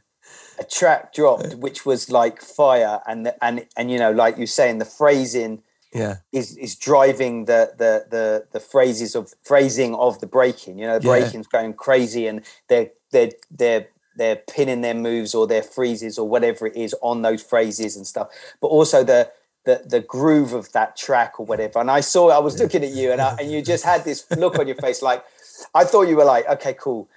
a track dropped, which was like fire, and the, and and you know, like you saying, the phrasing Yeah. is is driving the the the the phrases of phrasing of the breaking. You know, the Yeah. breaking's going crazy, and they're they're they're they're pinning their moves or their freezes or whatever it is on those phrases and stuff. But also the the the groove of that track or whatever. And I saw, I was looking at you, and I, and you just had this look on your face, like I thought you were like, okay, cool.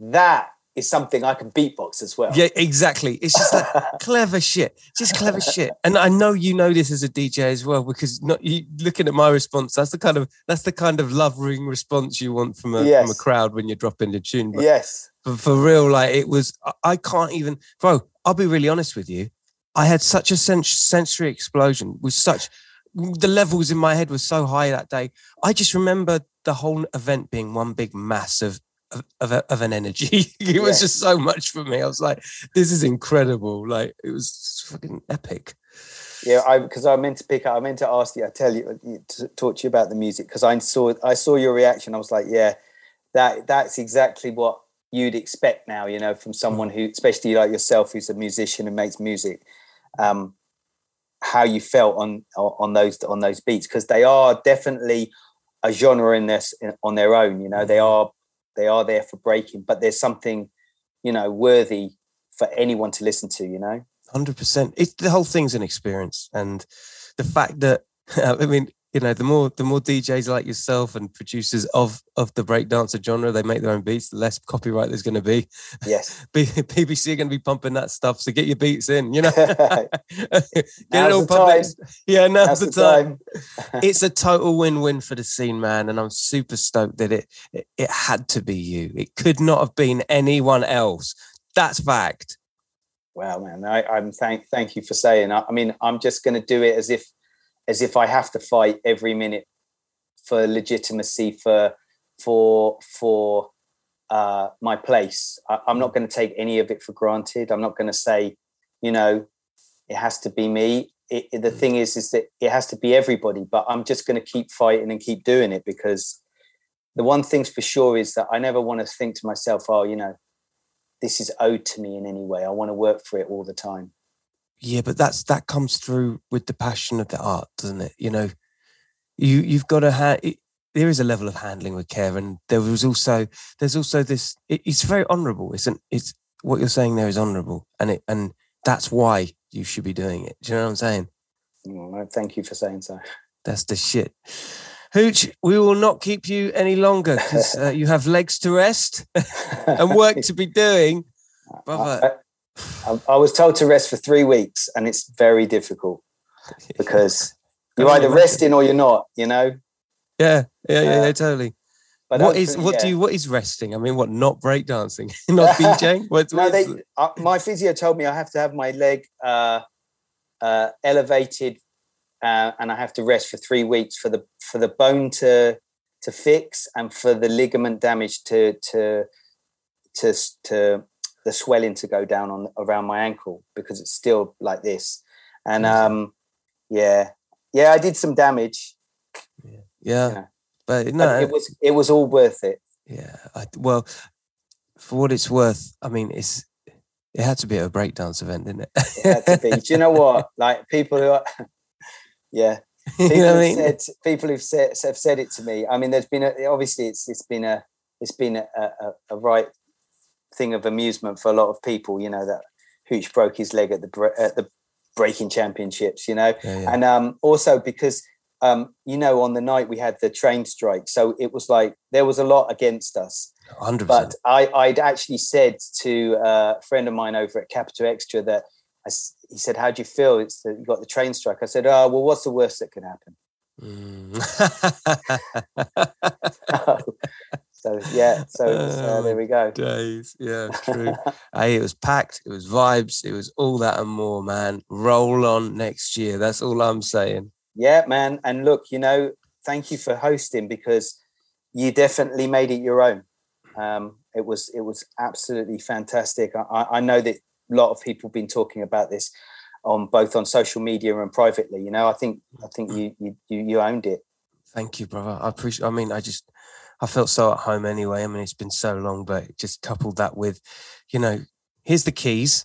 that is something I can beatbox as well. Yeah, exactly. It's just like clever shit. Just clever shit. And I know you know this as a DJ as well because not you looking at my response. That's the kind of that's the kind of love ring response you want from a from a crowd when you're dropping the tune. But yes. for, for real, like it was. I can't even, bro. I'll be really honest with you. I had such a sens- sensory explosion with such the levels in my head were so high that day. I just remember the whole event being one big mass of of, of, of an energy. it was Yeah. just so much for me. I was like, this is incredible. Like it was fucking epic. Yeah, I because I meant to pick up. I meant to ask you. I tell you uh, to talk to you about the music because I saw I saw your reaction. I was like, yeah, that that's exactly what you'd expect now. You know, from someone mm. who, especially like yourself, who's a musician and makes music. Um, how you felt on on those on those beats because they are definitely a genre in this on their own. You know, they are they are there for breaking, but there's something you know worthy for anyone to listen to. You know. Hundred percent. It's the whole thing's an experience, and the fact that I mean, you know, the more the more DJs like yourself and producers of of the breakdancer genre, they make their own beats. The less copyright there's going to be. Yes. B- BBC are going to be pumping that stuff, so get your beats in. You know, get it all time. Yeah, now's, Now's the, the time. time. it's a total win-win for the scene, man, and I'm super stoked that it, it it had to be you. It could not have been anyone else. That's fact. Wow, man! I, I'm thank thank you for saying. I, I mean, I'm just going to do it as if as if I have to fight every minute for legitimacy for for for uh, my place. I, I'm not going to take any of it for granted. I'm not going to say, you know, it has to be me. It, it- the thing is, is that it has to be everybody. But I'm just going to keep fighting and keep doing it because the one thing's for sure is that I never want to think to myself, oh, you know, this is owed to me in any way. I want to work for it all the time. Yeah, but that's that comes through with the passion of the art, doesn't it? You know, you you've got to have. There is a level of handling with care, and there was also there's also this. It, it's very honourable, isn't? It's what you're saying there is honourable, and it and that's why you should be doing it. Do you know what I'm saying? Well, Thank you for saying so. That's the shit. Hooch, we will not keep you any longer because uh, you have legs to rest and work to be doing. Brother, I, I was told to rest for three weeks, and it's very difficult because you're either imagine. resting or you're not. You know. yeah, yeah, yeah, Uh, yeah, totally. But what is what do you what is resting? I mean, what not breakdancing, not DJing? What, No, they. Uh, my physio told me I have to have my leg uh, uh, elevated, uh, and I have to rest for three weeks for the for the bone to to fix and for the ligament damage to to to to the swelling to go down on around my ankle because it's still like this. And um, yeah, yeah, I did some damage. yeah, Yeah. but but no, it was it was all worth it. yeah. I, well, for what it's worth, I mean, it's it had to be a breakdance event, didn't it? It had to be. Do you know what? Like people who, are, yeah, you people know what I who've mean? said people who've said have said it to me. I mean, there's been a, obviously it's it's been a it's been a, a, a right thing of amusement for a lot of people. You know that Hooch broke his leg at the at the breaking championships. You know, Yeah, yeah. and um, also because um, you know on the night we had the train strike, so it was like there was a lot against us. Hundred But. I, I'd actually said to a friend of mine over at Capital Extra that I he said, "How do you feel? It's that you got the train strike." I said, "Oh, well, what's the worst that can happen?" so yeah, so, so Oh, there we go. Days, yeah, true. hey, it was packed. It was vibes. It was all that and more, man. Roll on next year. That's all I'm saying. Yeah, man. And look, you know, thank you for hosting because you definitely made it your own. Um, it was it was absolutely fantastic. I, I- know that a lot of people have been talking about this on both on social media and privately. You know, I think I think you you you, you owned it. Thank you, brother. I appreciate. I mean, I just, I felt so at home anyway. I mean, it's been so long, but just coupled that with, you know, here's the keys,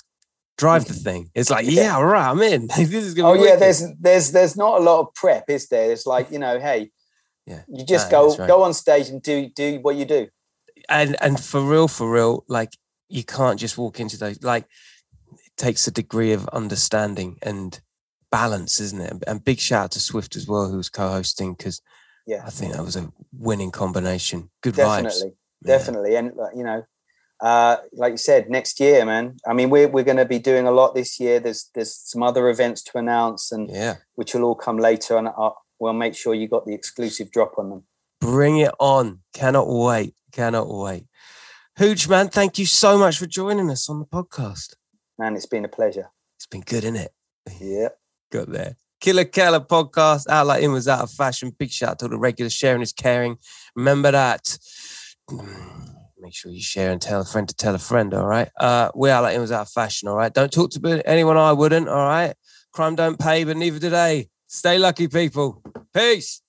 drive the mm. thing. It's like, Yeah. yeah, all right, I'm in. this is gonna Oh be yeah, wicked. there's there's there's not a lot of prep, is there? It's like you know, hey, yeah. you just No, go right. go on stage and do do what you do. and and for real, for real, like you can't just walk into those. Like it takes a degree of understanding and balance, isn't it? And big shout out to Swift as well, who was co-hosting, because Yeah, I think that was a winning combination. Good vibes. definitely, Yeah. definitely. And uh, you know, uh, like you said, next year, man. I mean, we're we're going to be doing a lot this year. There's there's some other events to announce, and Yeah. which will all come later, and i we'll make sure you got the exclusive drop on them. Bring it on. Cannot wait. Cannot wait. Hooch, man, thank you so much for joining us on the podcast. Man, it's been a pleasure. It's been good, innit? Yeah. Got there. Killer Keller podcast. Out like in was out of fashion. Big shout out to the regulars. Sharing is caring. Remember that. Make sure you share and tell a friend to tell a friend. All right. Uh, we are like in was out of fashion. All right. Don't talk to anyone I wouldn't. All right. Crime don't pay, but neither do they. Stay lucky, people. Peace.